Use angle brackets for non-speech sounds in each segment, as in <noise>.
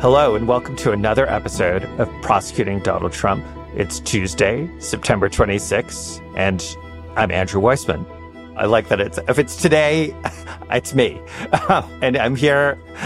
Hello, and welcome to another episode of Prosecuting Donald Trump. It's Tuesday, September 26th, and I'm Andrew Weissmann. I like that it's if it's today, <laughs> it's me, <laughs> and I'm here. <laughs>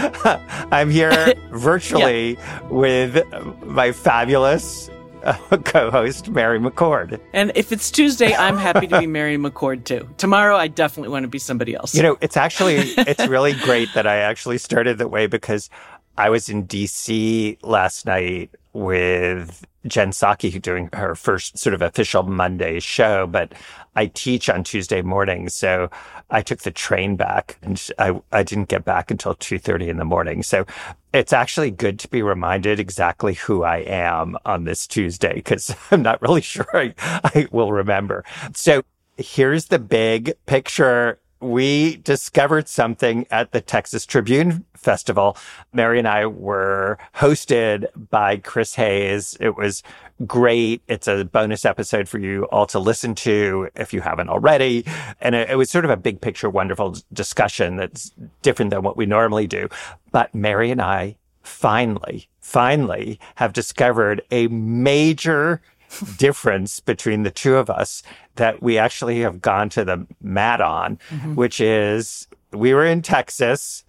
I'm here virtually yeah. with my fabulous uh, co-host Mary McCord. And if it's Tuesday, I'm happy to be Mary McCord too. Tomorrow, I definitely want to be somebody else. You know, it's actually it's really great that I actually started that way because I was in DC last night with Jen Psaki doing her first sort of official Monday show, but I teach on Tuesday morning. So I took the train back and I, I didn't get back until 2.30 in the morning. So it's actually good to be reminded exactly who I am on this Tuesday because <laughs> I'm not really <laughs> sure I, I will remember. So here's the big picture we discovered something at the Texas Tribune Festival. Mary and I were hosted by Chris Hayes. It was great. It's a bonus episode for you all to listen to if you haven't already. And it, it was sort of a big picture, wonderful discussion that's different than what we normally do. But Mary and I finally, finally have discovered a major difference between the two of us that we actually have gone to the mat on, mm-hmm. which is we were in Texas.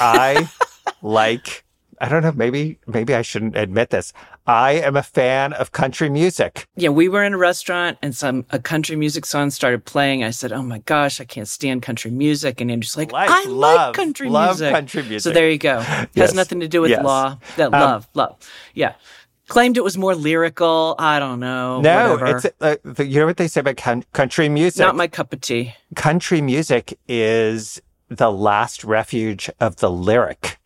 I <laughs> like, I don't know, maybe, maybe I shouldn't admit this. I am a fan of country music. Yeah, we were in a restaurant and some a country music song started playing. I said, "Oh my gosh, I can't stand country music." And Andrew's like, like "I love, like country love music." country music. So there you go. Yes. Has nothing to do with yes. law. That um, love, love. Yeah claimed it was more lyrical. I don't know. No, whatever. it's uh, you know what they say about country music. Not my cup of tea. Country music is the last refuge of the lyric.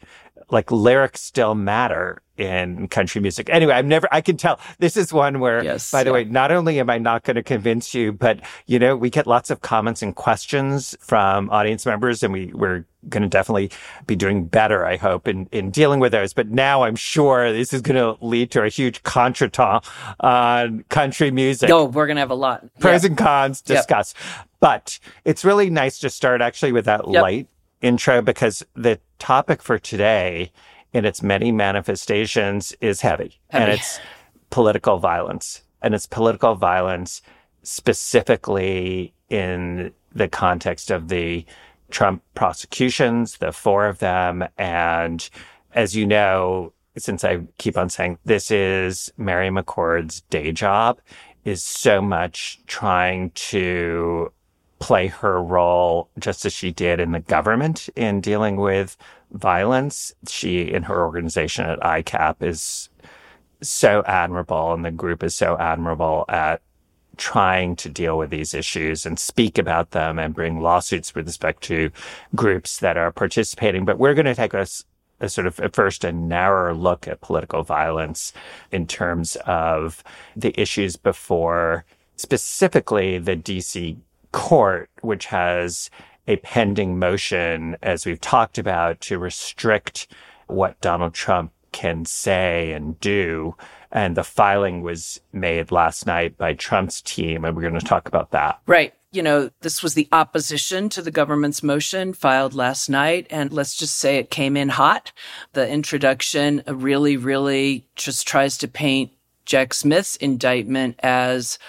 Like lyrics still matter in country music. Anyway, I've never, I can tell this is one where, yes, by the yeah. way, not only am I not going to convince you, but you know, we get lots of comments and questions from audience members and we, we're going to definitely be doing better, I hope, in, in dealing with those. But now I'm sure this is going to lead to a huge contretemps on country music. No, we're going to have a lot. Pros and cons discuss. Yep. But it's really nice to start actually with that yep. light intro because the topic for today in its many manifestations is heavy, heavy. and it's political violence. And it's political violence specifically in the context of the Trump prosecutions, the four of them. And as you know, since I keep on saying this is Mary McCord's day job, is so much trying to play her role just as she did in the government in dealing with violence. She and her organization at ICAP is so admirable and the group is so admirable at trying to deal with these issues and speak about them and bring lawsuits with respect to groups that are participating. But we're going to take a, a sort of at first a narrower look at political violence in terms of the issues before specifically the DC court, which has a pending motion, as we've talked about, to restrict what Donald Trump can say and do. And the filing was made last night by Trump's team, and we're going to talk about that. Right. You know, this was the opposition to the government's motion filed last night. And let's just say it came in hot. The introduction really, really just tries to paint Jack Smith's indictment as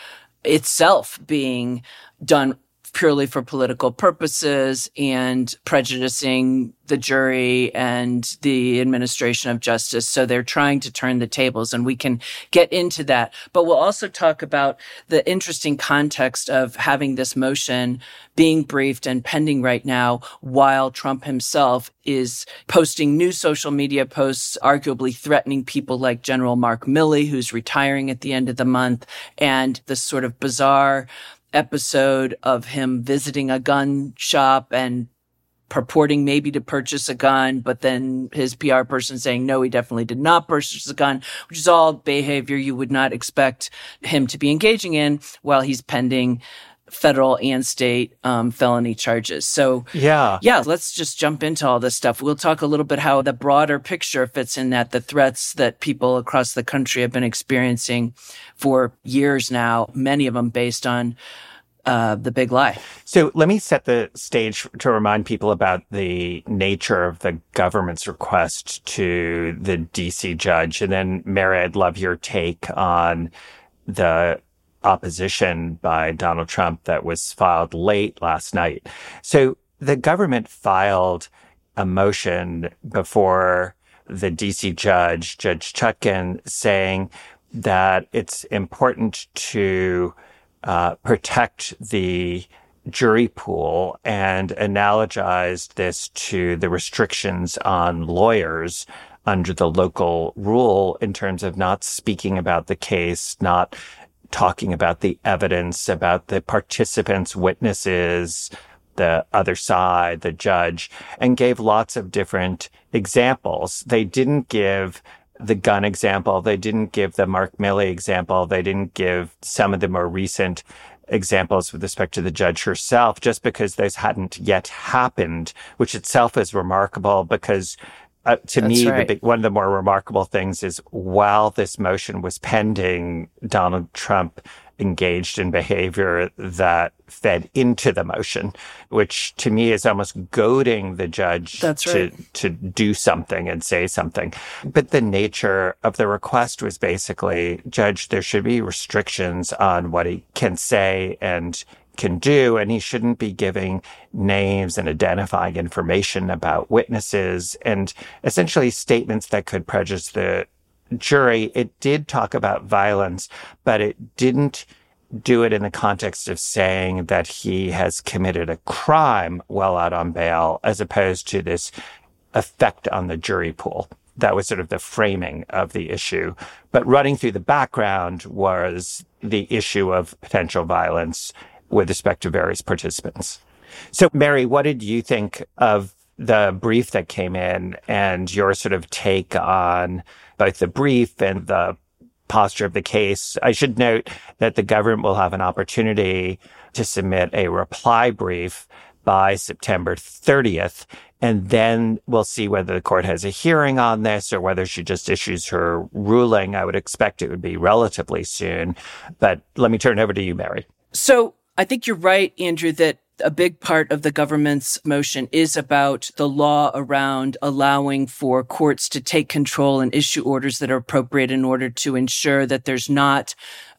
itself being done purely for political purposes and prejudicing the jury and the administration of justice. So they're trying to turn the tables and we can get into that. But we'll also talk about the interesting context of having this motion being briefed and pending right now while Trump himself is posting new social media posts, arguably threatening people like General Mark Milley, who's retiring at the end of the month and this sort of bizarre episode of him visiting a gun shop and purporting maybe to purchase a gun, but then his PR person saying, no, he definitely did not purchase a gun, which is all behavior you would not expect him to be engaging in while he's pending federal and state um, felony charges. So yeah, yeah, let's just jump into all this stuff. We'll talk a little bit how the broader picture fits in that the threats that people across the country have been experiencing for years now, many of them based on uh, the big lie. So let me set the stage to remind people about the nature of the government's request to the DC judge. And then, Mary, I'd love your take on the opposition by Donald Trump that was filed late last night. So the government filed a motion before the DC judge, Judge Chutkan, saying that it's important to uh, protect the jury pool and analogized this to the restrictions on lawyers under the local rule in terms of not speaking about the case, not talking about the evidence, about the participants, witnesses, the other side, the judge, and gave lots of different examples. They didn't give the gun example. They didn't give the Mark Milley example. They didn't give some of the more recent examples with respect to the judge herself, just because those hadn't yet happened, which itself is remarkable because uh, to That's me, right. big, one of the more remarkable things is while this motion was pending, Donald Trump engaged in behavior that fed into the motion, which to me is almost goading the judge That's to, right. to do something and say something. But the nature of the request was basically, Judge, there should be restrictions on what he can say and can do, and he shouldn't be giving names and identifying information about witnesses and essentially statements that could prejudice the jury, it did talk about violence, but it didn't do it in the context of saying that he has committed a crime while out on bail, as opposed to this effect on the jury pool. That was sort of the framing of the issue. But running through the background was the issue of potential violence with respect to various participants. So, Mary, what did you think of the brief that came in and your sort of take on both the brief and the posture of the case. I should note that the government will have an opportunity to submit a reply brief by September 30th. And then we'll see whether the court has a hearing on this or whether she just issues her ruling. I would expect it would be relatively soon. But let me turn it over to you, Mary. So I think you're right, Andrew, that a big part of the government's motion is about the law around allowing for courts to take control and issue orders that are appropriate in order to ensure that there's not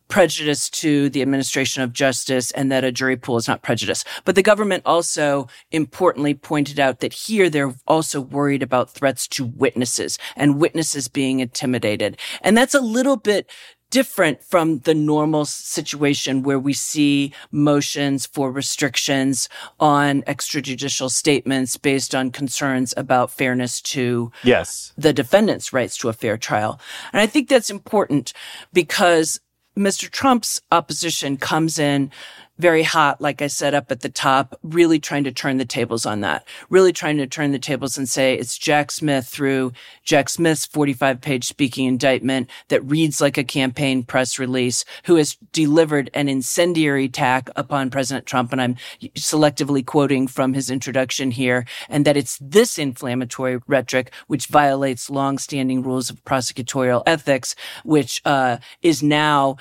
prejudice to the administration of justice and that a jury pool is not prejudice. But the government also importantly pointed out that here they're also worried about threats to witnesses and witnesses being intimidated. And that's a little bit different from the normal situation where we see motions for restrictions on extrajudicial statements based on concerns about fairness to yes. the defendant's rights to a fair trial. And I think that's important because Mr. Trump's opposition comes in very hot, like I said up at the top, really trying to turn the tables on that, really trying to turn the tables and say it's Jack Smith through Jack Smith's 45 page speaking indictment that reads like a campaign press release, who has delivered an incendiary attack upon President Trump. And I'm selectively quoting from his introduction here, and that it's this inflammatory rhetoric which violates longstanding rules of prosecutorial ethics, which uh, is now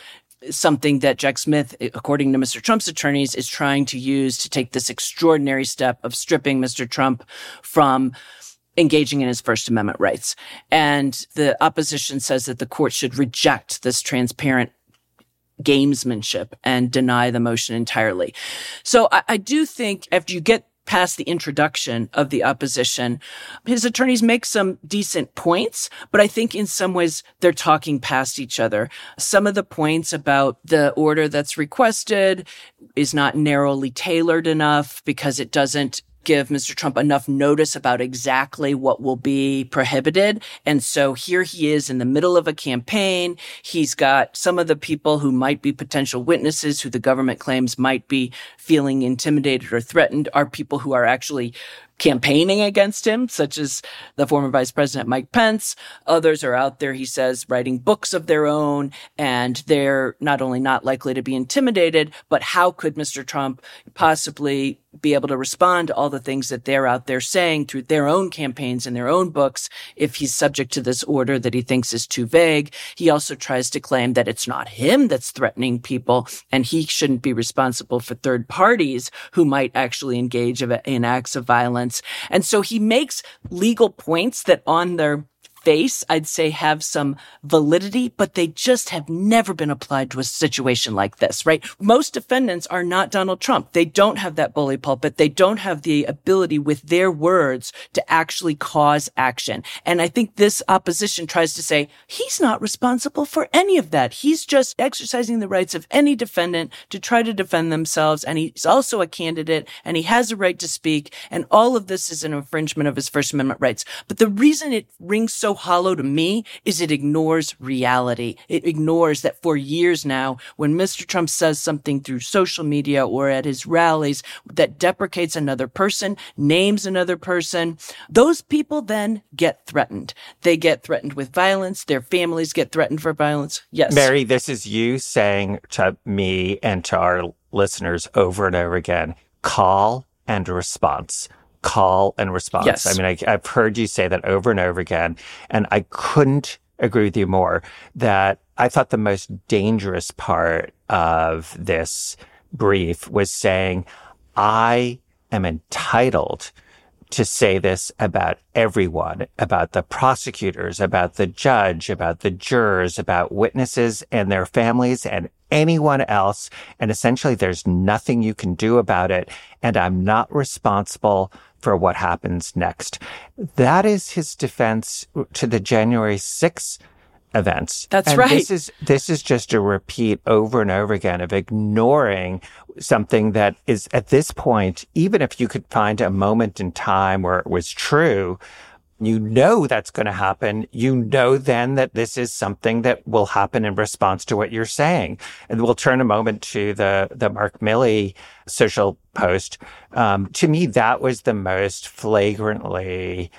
something that Jack Smith, eh, according to Mr. Trump's attorneys, is trying to use to take this extraordinary step of stripping Mr. Trump from engaging in his First Amendment rights. And the opposition says that the court should reject this transparent gamesmanship and deny the motion entirely. So I, I do think after you get past the introduction of the opposition, his attorneys make some decent points, but I think in some ways they're talking past each other. Some of the points about the order that's requested is not narrowly tailored enough because it doesn't give Mr. Trump enough notice about exactly what will be prohibited. And so here he is in the middle of a campaign. He's got some of the people who might be potential witnesses who the government claims might be feeling intimidated or threatened are people who are actually campaigning against him, such as the former vice president Mike Pence. Others are out there, he says, writing books of their own, and they're not only not likely to be intimidated, but how could Mr. Trump possibly be able to respond to all the things that they're out there saying through their own campaigns and their own books if he's subject to this order that he thinks is too vague. He also tries to claim that it's not him that's threatening people and he shouldn't be responsible for third parties who might actually engage in acts of violence. And so he makes legal points that on their face, I'd say have some validity, but they just have never been applied to a situation like this, right? Most defendants are not Donald Trump. They don't have that bully pulpit. They don't have the ability with their words to actually cause action. And I think this opposition tries to say he's not responsible for any of that. He's just exercising the rights of any defendant to try to defend themselves. And he's also a candidate and he has a right to speak. And all of this is an infringement of his First Amendment rights. But the reason it rings so hollow to me is it ignores reality. It ignores that for years now, when Mr. Trump says something through social media or at his rallies that deprecates another person, names another person, those people then get threatened. They get threatened with violence. Their families get threatened for violence. Yes. Mary, this is you saying to me and to our listeners over and over again, call and response call and response. Yes. I mean, I, I've heard you say that over and over again, and I couldn't agree with you more that I thought the most dangerous part of this brief was saying, I am entitled to say this about everyone, about the prosecutors, about the judge, about the jurors, about witnesses and their families and anyone else. And essentially there's nothing you can do about it. And I'm not responsible for what happens next. That is his defense to the January 6th events. That's and right. This is this is just a repeat over and over again of ignoring something that is at this point, even if you could find a moment in time where it was true, you know that's going to happen. You know then that this is something that will happen in response to what you're saying. And we'll turn a moment to the, the Mark Milley social post. Um, to me, that was the most flagrantly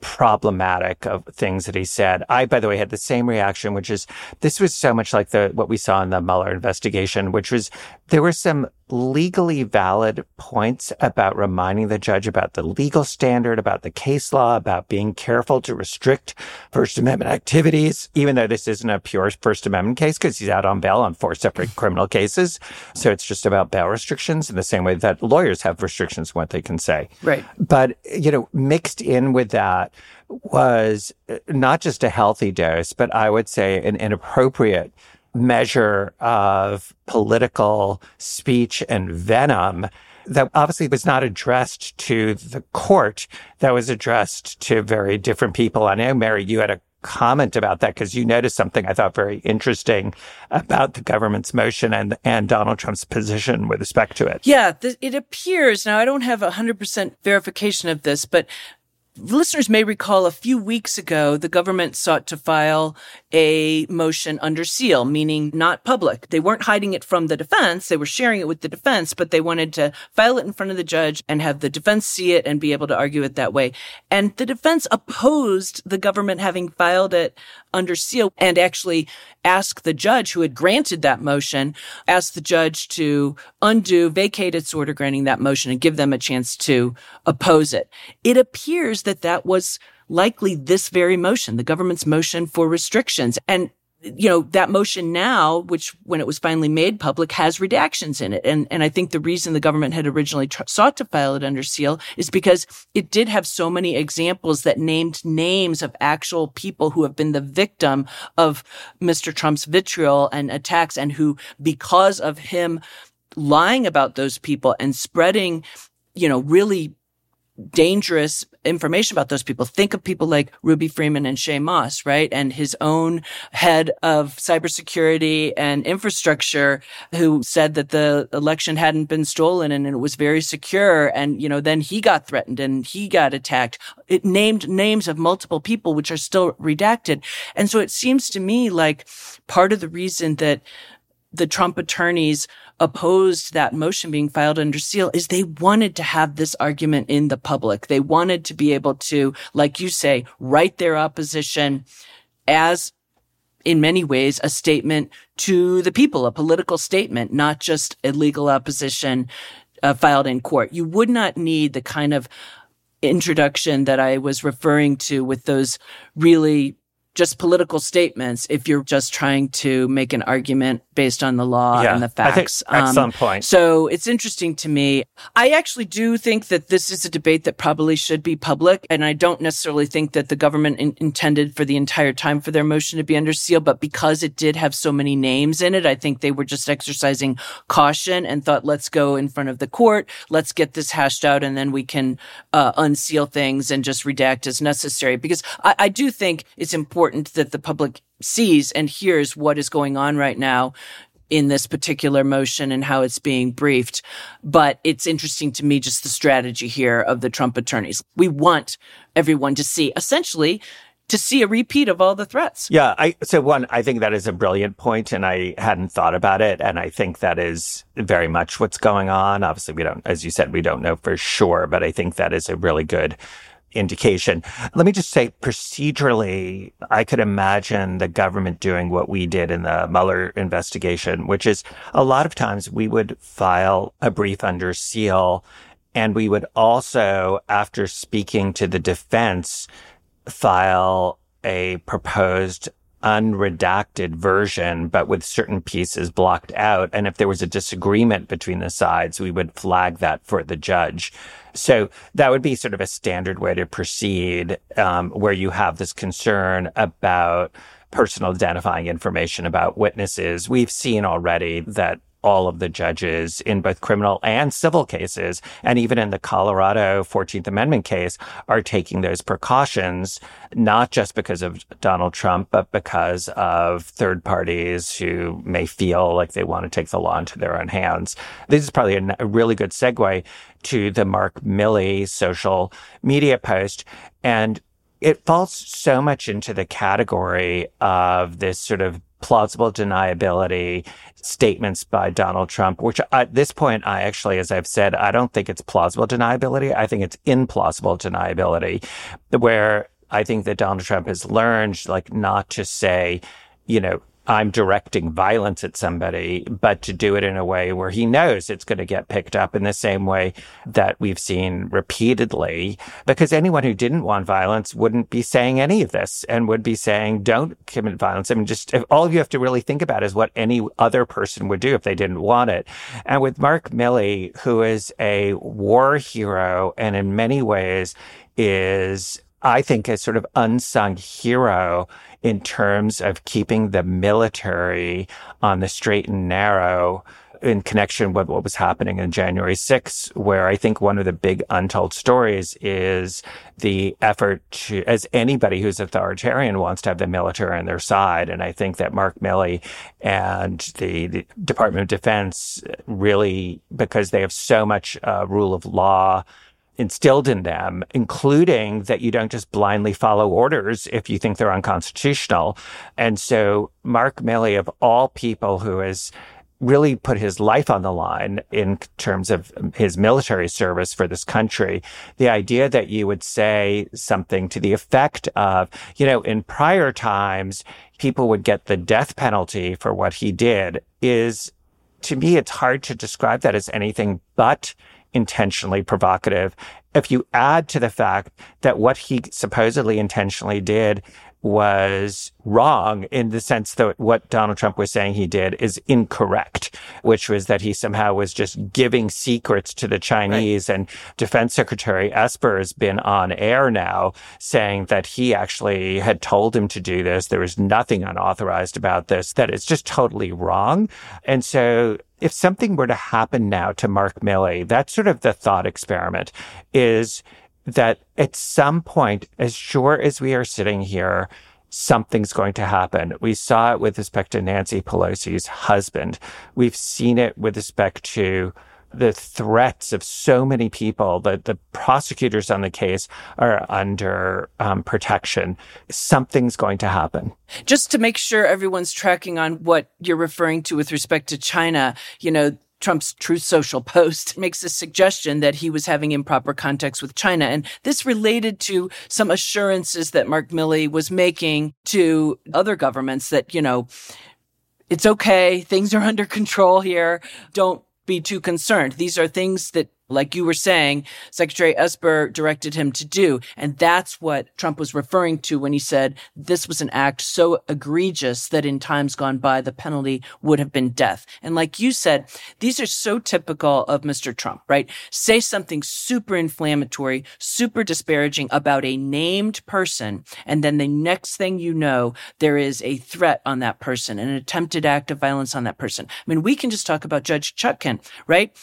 problematic of things that he said. I, by the way, had the same reaction, which is this was so much like the what we saw in the Mueller investigation, which was there were some legally valid points about reminding the judge about the legal standard, about the case law, about being careful to restrict First Amendment activities, even though this isn't a pure First Amendment case because he's out on bail on four separate criminal cases. So it's just about bail restrictions in the same way that lawyers have restrictions what they can say. Right. But, you know, mixed in with that was uh, not just a healthy dose, but I would say an inappropriate measure of political speech and venom that obviously was not addressed to the court, that was addressed to very different people. I know, Mary, you had a comment about that because you noticed something I thought very interesting about the government's motion and and Donald Trump's position with respect to it. Yeah, th- it appears now I don't have 100% verification of this, but Listeners may recall a few weeks ago, the government sought to file a motion under seal, meaning not public. They weren't hiding it from the defense. They were sharing it with the defense, but they wanted to file it in front of the judge and have the defense see it and be able to argue it that way. And the defense opposed the government having filed it under seal and actually asked the judge who had granted that motion, asked the judge to undo, vacate its order granting that motion and give them a chance to oppose it. It appears that that was likely this very motion, the government's motion for restrictions. And you know, that motion now, which when it was finally made public has redactions in it. And, and I think the reason the government had originally tr- sought to file it under seal is because it did have so many examples that named names of actual people who have been the victim of Mr. Trump's vitriol and attacks and who, because of him lying about those people and spreading, you know, really dangerous information about those people. Think of people like Ruby Freeman and Shaye Moss, right? And his own head of cybersecurity and infrastructure who said that the election hadn't been stolen and it was very secure. And, you know, then he got threatened and he got attacked. It named names of multiple people, which are still redacted. And so it seems to me like part of the reason that the Trump attorneys opposed that motion being filed under seal is they wanted to have this argument in the public. They wanted to be able to, like you say, write their opposition as in many ways a statement to the people, a political statement, not just a legal opposition uh, filed in court. You would not need the kind of introduction that I was referring to with those really just political statements if you're just trying to make an argument based on the law yeah, and the facts. at um, some point. So it's interesting to me. I actually do think that this is a debate that probably should be public. And I don't necessarily think that the government in- intended for the entire time for their motion to be under seal. But because it did have so many names in it, I think they were just exercising caution and thought, let's go in front of the court. Let's get this hashed out and then we can uh, unseal things and just redact as necessary. Because I, I do think it's important important that the public sees and hears what is going on right now in this particular motion and how it's being briefed. But it's interesting to me just the strategy here of the Trump attorneys. We want everyone to see essentially to see a repeat of all the threats. Yeah, I so one I think that is a brilliant point and I hadn't thought about it and I think that is very much what's going on. Obviously we don't as you said we don't know for sure, but I think that is a really good indication. Let me just say procedurally, I could imagine the government doing what we did in the Mueller investigation, which is a lot of times we would file a brief under seal and we would also, after speaking to the defense, file a proposed unredacted version, but with certain pieces blocked out. And if there was a disagreement between the sides, we would flag that for the judge. So that would be sort of a standard way to proceed, um, where you have this concern about personal identifying information about witnesses. We've seen already that all of the judges in both criminal and civil cases, and even in the Colorado 14th Amendment case, are taking those precautions, not just because of Donald Trump, but because of third parties who may feel like they want to take the law into their own hands. This is probably a, a really good segue to the Mark Milley social media post. And it falls so much into the category of this sort of plausible deniability statements by Donald Trump, which at this point, I actually, as I've said, I don't think it's plausible deniability. I think it's implausible deniability, where I think that Donald Trump has learned, like, not to say, you know, I'm directing violence at somebody, but to do it in a way where he knows it's going to get picked up in the same way that we've seen repeatedly. Because anyone who didn't want violence wouldn't be saying any of this and would be saying, don't commit violence. I mean, just all you have to really think about is what any other person would do if they didn't want it. And with Mark Milley, who is a war hero and in many ways is I think, a sort of unsung hero in terms of keeping the military on the straight and narrow in connection with what was happening in January 6th, where I think one of the big untold stories is the effort to, as anybody who's authoritarian wants to have the military on their side. And I think that Mark Milley and the, the Department of Defense really, because they have so much uh, rule of law, instilled in them, including that you don't just blindly follow orders if you think they're unconstitutional. And so Mark Milley, of all people who has really put his life on the line in terms of his military service for this country. The idea that you would say something to the effect of, you know, in prior times, people would get the death penalty for what he did is to me, it's hard to describe that as anything but intentionally provocative. If you add to the fact that what he supposedly intentionally did was wrong in the sense that what Donald Trump was saying he did is incorrect, which was that he somehow was just giving secrets to the Chinese. Right. And Defense Secretary Esper has been on air now saying that he actually had told him to do this. There was nothing unauthorized about this, that it's just totally wrong. And so if something were to happen now to Mark Milley, that's sort of the thought experiment is that at some point, as sure as we are sitting here, something's going to happen. We saw it with respect to Nancy Pelosi's husband. We've seen it with respect to the threats of so many people that the prosecutors on the case are under um, protection. Something's going to happen. Just to make sure everyone's tracking on what you're referring to with respect to China, you know, Trump's Truth Social post <laughs> makes a suggestion that he was having improper contacts with China. And this related to some assurances that Mark Milley was making to other governments that, you know, it's okay. Things are <laughs> under control here. Don't be too concerned. These are things that like you were saying, Secretary Esper directed him to do. And that's what Trump was referring to when he said this was an act so egregious that in times gone by, the penalty would have been death. And like you said, these are so typical of Mr. Trump, right? Say something super inflammatory, super disparaging about a named person. And then the next thing you know, there is a threat on that person, an attempted act of violence on that person. I mean, we can just talk about Judge Chutkan, right?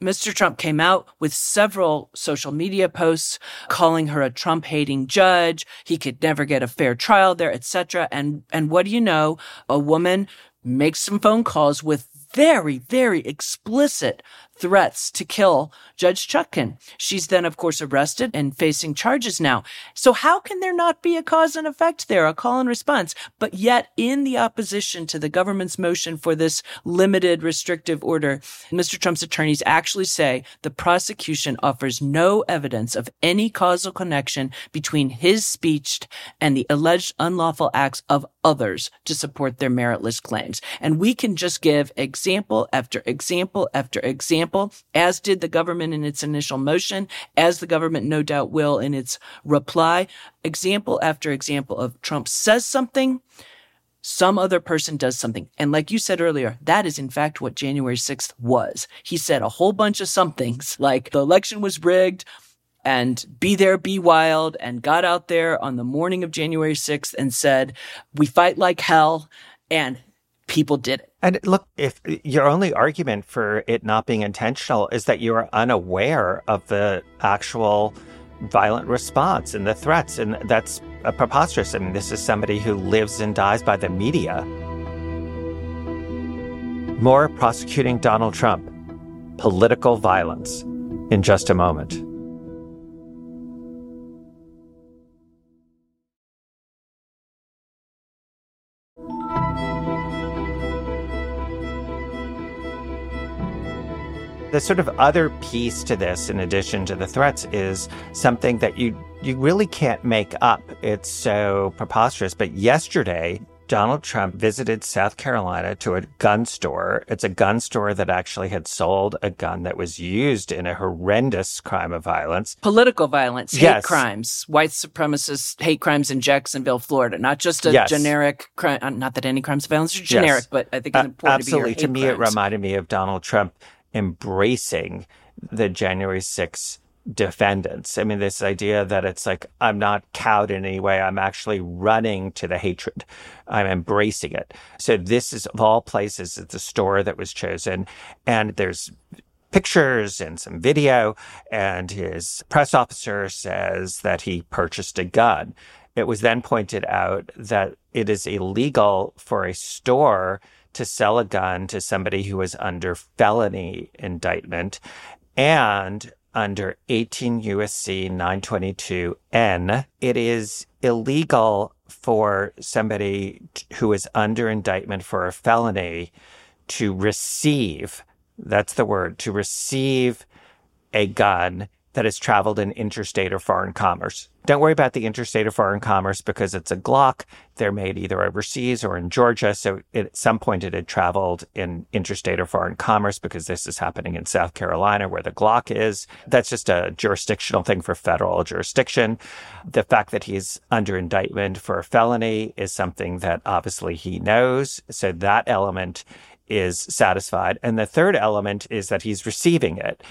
Mr. Trump came out with several social media posts calling her a Trump hating judge. He could never get a fair trial there, etc. And, and what do you know? A woman makes some phone calls with very, very explicit threats to kill Judge Chutkan. She's then, of course, arrested and facing charges now. So how can there not be a cause and effect there, a call and response? But yet, in the opposition to the government's motion for this limited restrictive order, Mr. Trump's attorneys actually say the prosecution offers no evidence of any causal connection between his speech and the alleged unlawful acts of others to support their meritless claims. And we can just give example after example after example example, as did the government in its initial motion, as the government no doubt will in its reply, example after example of Trump says something, some other person does something. And like you said earlier, that is in fact what January 6th was. He said a whole bunch of somethings like the election was rigged and be there, be wild and got out there on the morning of January 6th and said, we fight like hell and people did it. And look, if your only argument for it not being intentional is that you are unaware of the actual violent response and the threats, and that's preposterous. I mean, this is somebody who lives and dies by the media. More prosecuting Donald Trump, political violence, in just a moment. The sort of other piece to this, in addition to the threats, is something that you you really can't make up. It's so preposterous. But yesterday, Donald Trump visited South Carolina to a gun store. It's a gun store that actually had sold a gun that was used in a horrendous crime of violence. Political violence, hate yes. crimes, white supremacist hate crimes in Jacksonville, Florida. Not just a yes. generic crime. Uh, not that any crimes of violence are generic, yes. but I think it's important uh, absolutely. to, be Absolutely. to me, crimes. it reminded me of Donald Trump embracing the January 6th defendants. I mean, this idea that it's like, I'm not cowed in any way. I'm actually running to the hatred. I'm embracing it. So this is of all places, it's a store that was chosen. And there's pictures and some video. And his press officer says that he purchased a gun. It was then pointed out that it is illegal for a store to sell a gun to somebody who is under felony indictment and under 18 USC 922N, it is illegal for somebody who is under indictment for a felony to receive, that's the word, to receive a gun that has traveled in interstate or foreign commerce. Don't worry about the interstate or foreign commerce because it's a Glock. They're made either overseas or in Georgia. So at some point it had traveled in interstate or foreign commerce because this is happening in South Carolina where the Glock is. That's just a jurisdictional thing for federal jurisdiction. The fact that he's under indictment for a felony is something that obviously he knows. So that element is satisfied. And the third element is that he's receiving it.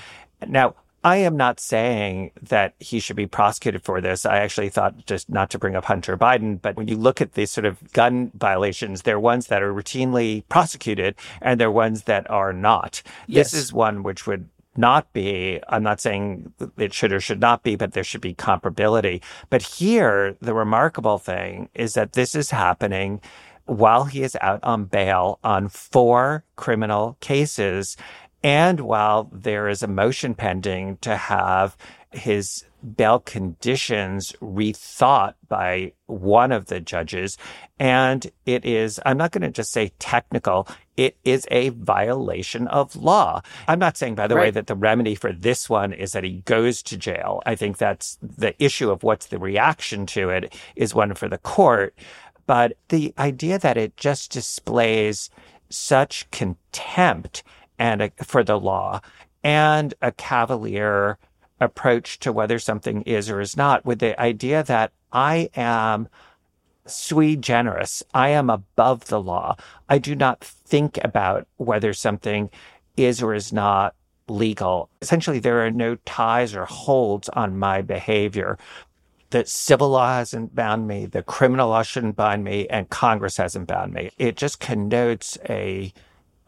Now, I am not saying that he should be prosecuted for this. I actually thought just not to bring up Hunter Biden, but when you look at these sort of gun violations, they're ones that are routinely prosecuted and they're ones that are not. Yes. This is one which would not be. I'm not saying it should or should not be, but there should be comparability. But here, the remarkable thing is that this is happening while he is out on bail on four criminal cases and while there is a motion pending to have his bail conditions rethought by one of the judges. And it is, I'm not going to just say technical, it is a violation of law. I'm not saying, by the right. way, that the remedy for this one is that he goes to jail. I think that's the issue of what's the reaction to it is one for the court. But the idea that it just displays such contempt and a, for the law and a cavalier approach to whether something is or is not with the idea that I am sui generis. I am above the law. I do not think about whether something is or is not legal. Essentially, there are no ties or holds on my behavior. The civil law hasn't bound me, the criminal law shouldn't bind me, and Congress hasn't bound me. It just connotes a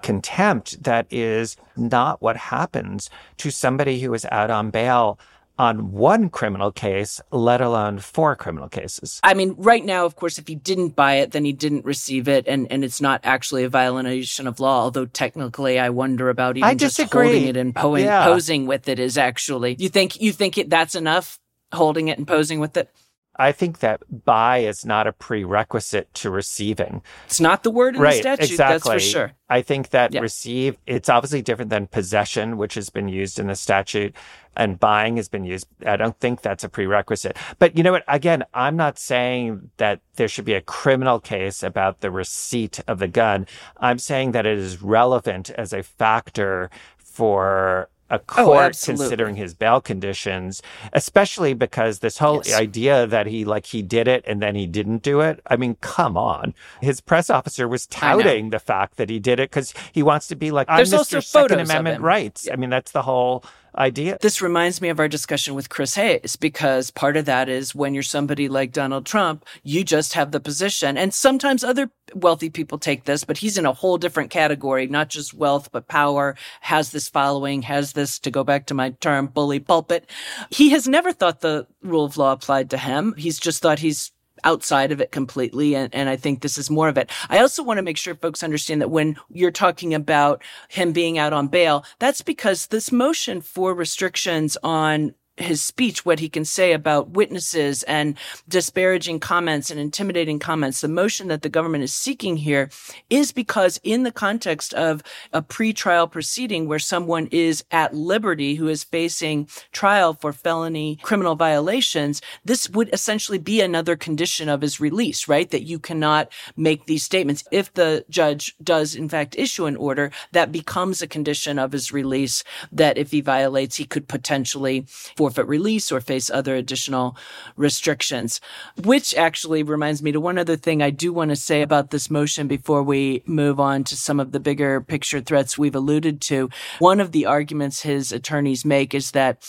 contempt that is not what happens to somebody who is out on bail on one criminal case, let alone four criminal cases. I mean, right now, of course, if he didn't buy it, then he didn't receive it, and, and it's not actually a violation of law. Although technically, I wonder about even just holding it and po- yeah. posing with it is actually. You think you think it, that's enough? Holding it and posing with it. I think that buy is not a prerequisite to receiving. It's not the word in right, the statute, exactly. that's for sure. I think that yeah. receive, it's obviously different than possession, which has been used in the statute, and buying has been used. I don't think that's a prerequisite. But you know what? Again, I'm not saying that there should be a criminal case about the receipt of the gun. I'm saying that it is relevant as a factor for a oh, court oh, considering his bail conditions, especially because this whole yes. idea that he like he did it and then he didn't do it. I mean, come on. His press officer was touting the fact that he did it because he wants to be like, There's I'm Mr. Second Amendment rights. Yeah. I mean, that's the whole idea. This reminds me of our discussion with Chris Hayes because part of that is when you're somebody like Donald Trump, you just have the position. And sometimes other wealthy people take this, but he's in a whole different category, not just wealth, but power, has this following, has this, to go back to my term, bully pulpit. He has never thought the rule of law applied to him. He's just thought he's outside of it completely. And, and I think this is more of it. I also want to make sure folks understand that when you're talking about him being out on bail, that's because this motion for restrictions on his speech, what he can say about witnesses and disparaging comments and intimidating comments. The motion that the government is seeking here is because in the context of a pretrial proceeding where someone is at liberty who is facing trial for felony criminal violations, this would essentially be another condition of his release, right? That you cannot make these statements. If the judge does in fact issue an order, that becomes a condition of his release that if he violates, he could potentially for forfeit release or face other additional restrictions. Which actually reminds me to one other thing I do want to say about this motion before we move on to some of the bigger picture threats we've alluded to. One of the arguments his attorneys make is that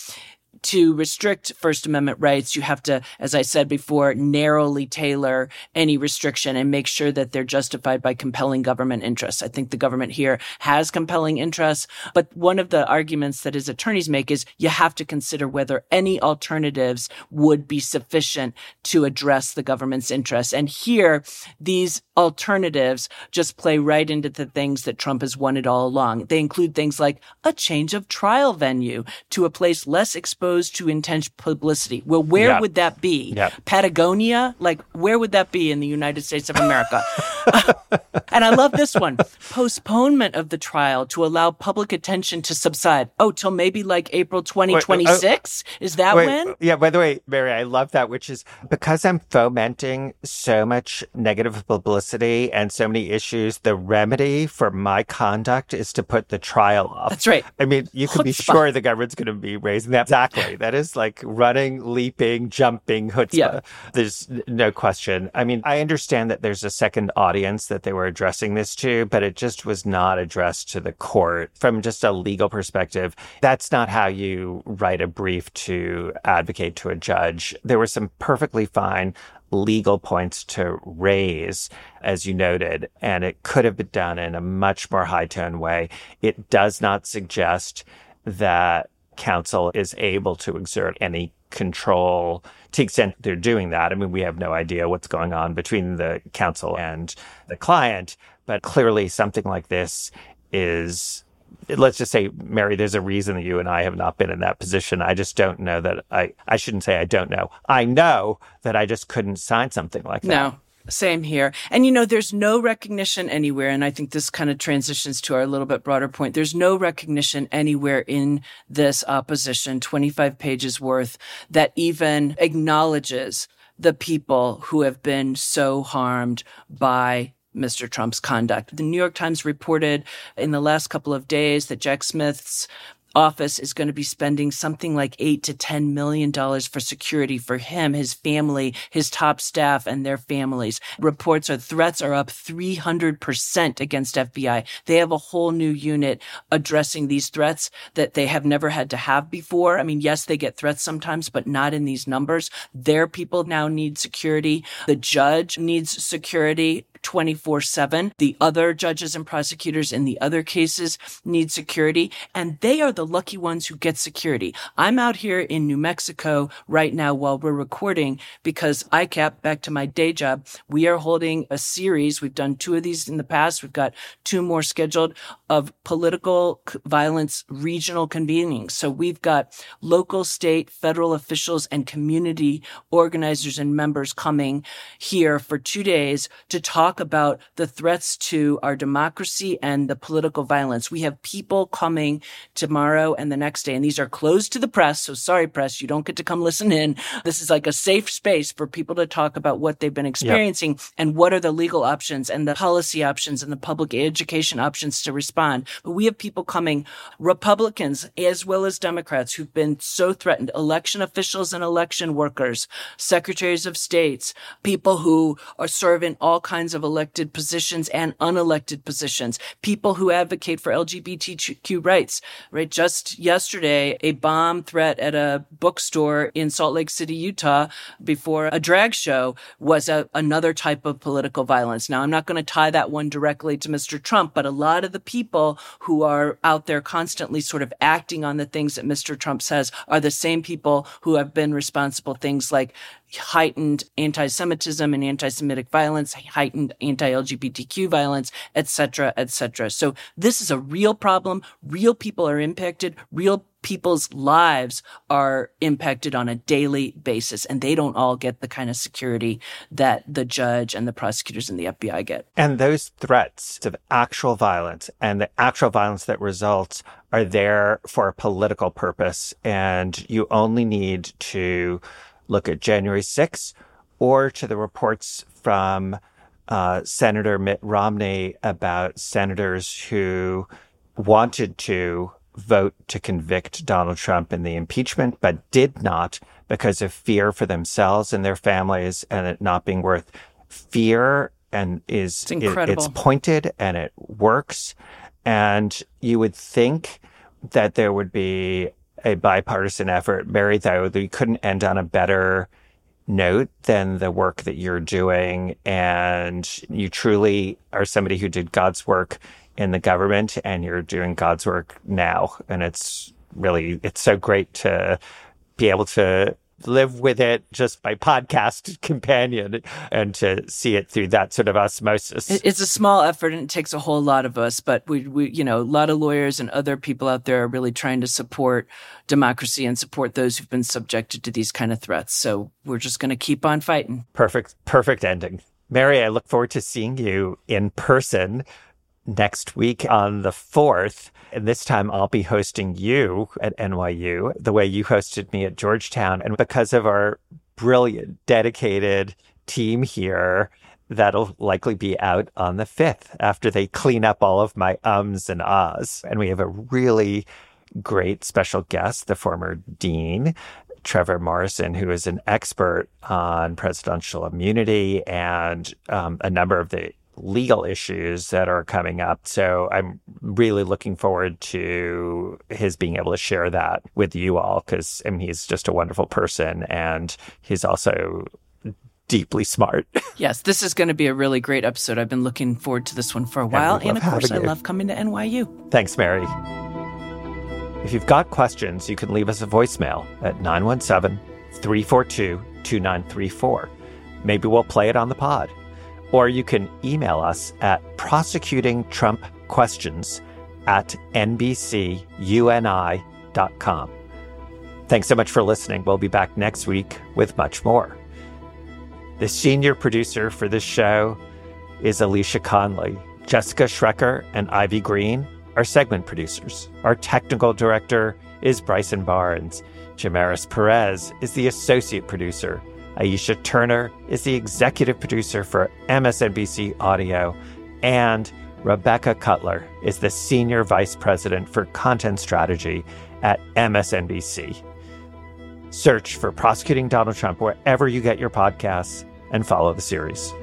to restrict First Amendment rights, you have to, as I said before, narrowly tailor any restriction and make sure that they're justified by compelling government interests. I think the government here has compelling interests, but one of the arguments that his attorneys make is you have to consider whether any alternatives would be sufficient to address the government's interests. And here, these alternatives just play right into the things that Trump has wanted all along. They include things like a change of trial venue to a place less exposed exposed to intense publicity. Well, where yep. would that be? Yep. Patagonia? Like, where would that be in the United States of America? <laughs> and I love this one postponement of the trial to allow public attention to subside. Oh, till maybe like April 2026? Uh, is that wait, when? Yeah, by the way, Mary, I love that, which is because I'm fomenting so much negative publicity and so many issues, the remedy for my conduct is to put the trial off. That's right. I mean, you can be sure the government's going to be raising that. Exactly. That is like running, leaping, jumping chutzpah. Yeah. There's no question. I mean, I understand that there's a second audience that they were addressing this to, but it just was not addressed to the court from just a legal perspective. That's not how you write a brief to advocate to a judge. There were some perfectly fine legal points to raise, as you noted, and it could have been done in a much more high tone way. It does not suggest that counsel is able to exert any control to the extent they're doing that. I mean, we have no idea what's going on between the counsel and the client, but clearly something like this is let's just say, Mary, there's a reason that you and I have not been in that position. I just don't know that I, I shouldn't say I don't know. I know that I just couldn't sign something like that. No. Same here. And you know, there's no recognition anywhere. And I think this kind of transitions to our little bit broader point. There's no recognition anywhere in this opposition, 25 pages worth, that even acknowledges the people who have been so harmed by Mr. Trump's conduct. The New York Times reported in the last couple of days that Jack Smith's office is going to be spending something like eight to ten million dollars for security for him, his family, his top staff, and their families. Reports are threats are up 300% against FBI. They have a whole new unit addressing these threats that they have never had to have before. I mean, yes, they get threats sometimes, but not in these numbers. Their people now need security. The judge needs security. 24 7. The other judges and prosecutors in the other cases need security, and they are the lucky ones who get security. I'm out here in New Mexico right now while we're recording because ICAP, back to my day job, we are holding a series. We've done two of these in the past. We've got two more scheduled of political violence regional convenings. So we've got local, state, federal officials and community organizers and members coming here for two days to talk about the threats to our democracy and the political violence. We have people coming tomorrow and the next day, and these are closed to the press. So sorry, press, you don't get to come listen in. This is like a safe space for people to talk about what they've been experiencing yep. and what are the legal options and the policy options and the public education options to respond. But we have people coming, Republicans as well as Democrats who've been so threatened, election officials and election workers, secretaries of states, people who are serving all kinds of of elected positions and unelected positions, people who advocate for LGBTQ rights, right? Just yesterday, a bomb threat at a bookstore in Salt Lake City, Utah before a drag show was a, another type of political violence. Now, I'm not going to tie that one directly to Mr. Trump, but a lot of the people who are out there constantly sort of acting on the things that Mr. Trump says are the same people who have been responsible things like heightened anti-Semitism and anti-Semitic violence, heightened anti-LGBTQ violence, etc., etc. So this is a real problem. Real people are impacted. Real people's lives are impacted on a daily basis and they don't all get the kind of security that the judge and the prosecutors and the FBI get. And those threats of actual violence and the actual violence that results are there for a political purpose and you only need to look at January 6th or to the reports from uh, Senator Mitt Romney about senators who wanted to vote to convict Donald Trump in the impeachment, but did not because of fear for themselves and their families and it not being worth fear and is it's, incredible. It, it's pointed and it works. And you would think that there would be a bipartisan effort. Mary, though, we couldn't end on a better note than the work that you're doing. And you truly are somebody who did God's work in the government and you're doing God's work now. And it's really, it's so great to be able to live with it just by podcast <laughs> companion and to see it through that sort of osmosis. It's a small effort and it takes a whole lot of us, but we, we, you know, a lot of lawyers and other people out there are really trying to support democracy and support those who've been subjected to these kind of threats. So we're just going to keep on fighting. Perfect, perfect ending. Mary, I look forward to seeing you in person next week on the 4th. And this time I'll be hosting you at NYU the way you hosted me at Georgetown. And because of our brilliant, dedicated team here, that'll likely be out on the 5th after they clean up all of my ums and ahs. And we have a really great special guest, the former dean, Trevor Morrison, who is an expert on presidential immunity and um, a number of the legal issues that are coming up. So I'm really looking forward to his being able to share that with you all because I mean, he's just a wonderful person and he's also deeply smart. <laughs> yes, this is going to be a really great episode. I've been looking forward to this one for a while. And, and of course, I love coming to NYU. Thanks, Mary. If you've got questions, you can leave us a voicemail at 917 342 2934. Maybe we'll play it on the pod or you can email us at prosecutingtrumpquestions at nbcuni.com. Thanks so much for listening. We'll be back next week with much more. The senior producer for this show is Alicia Conley. Jessica Schrecker and Ivy Green are segment producers. Our technical director is Bryson Barnes. Jamaris Perez is the associate producer. Aisha Turner is the executive producer for MSNBC Audio. And Rebecca Cutler is the senior vice president for content strategy at MSNBC. Search for Prosecuting Donald Trump wherever you get your podcasts and follow the series.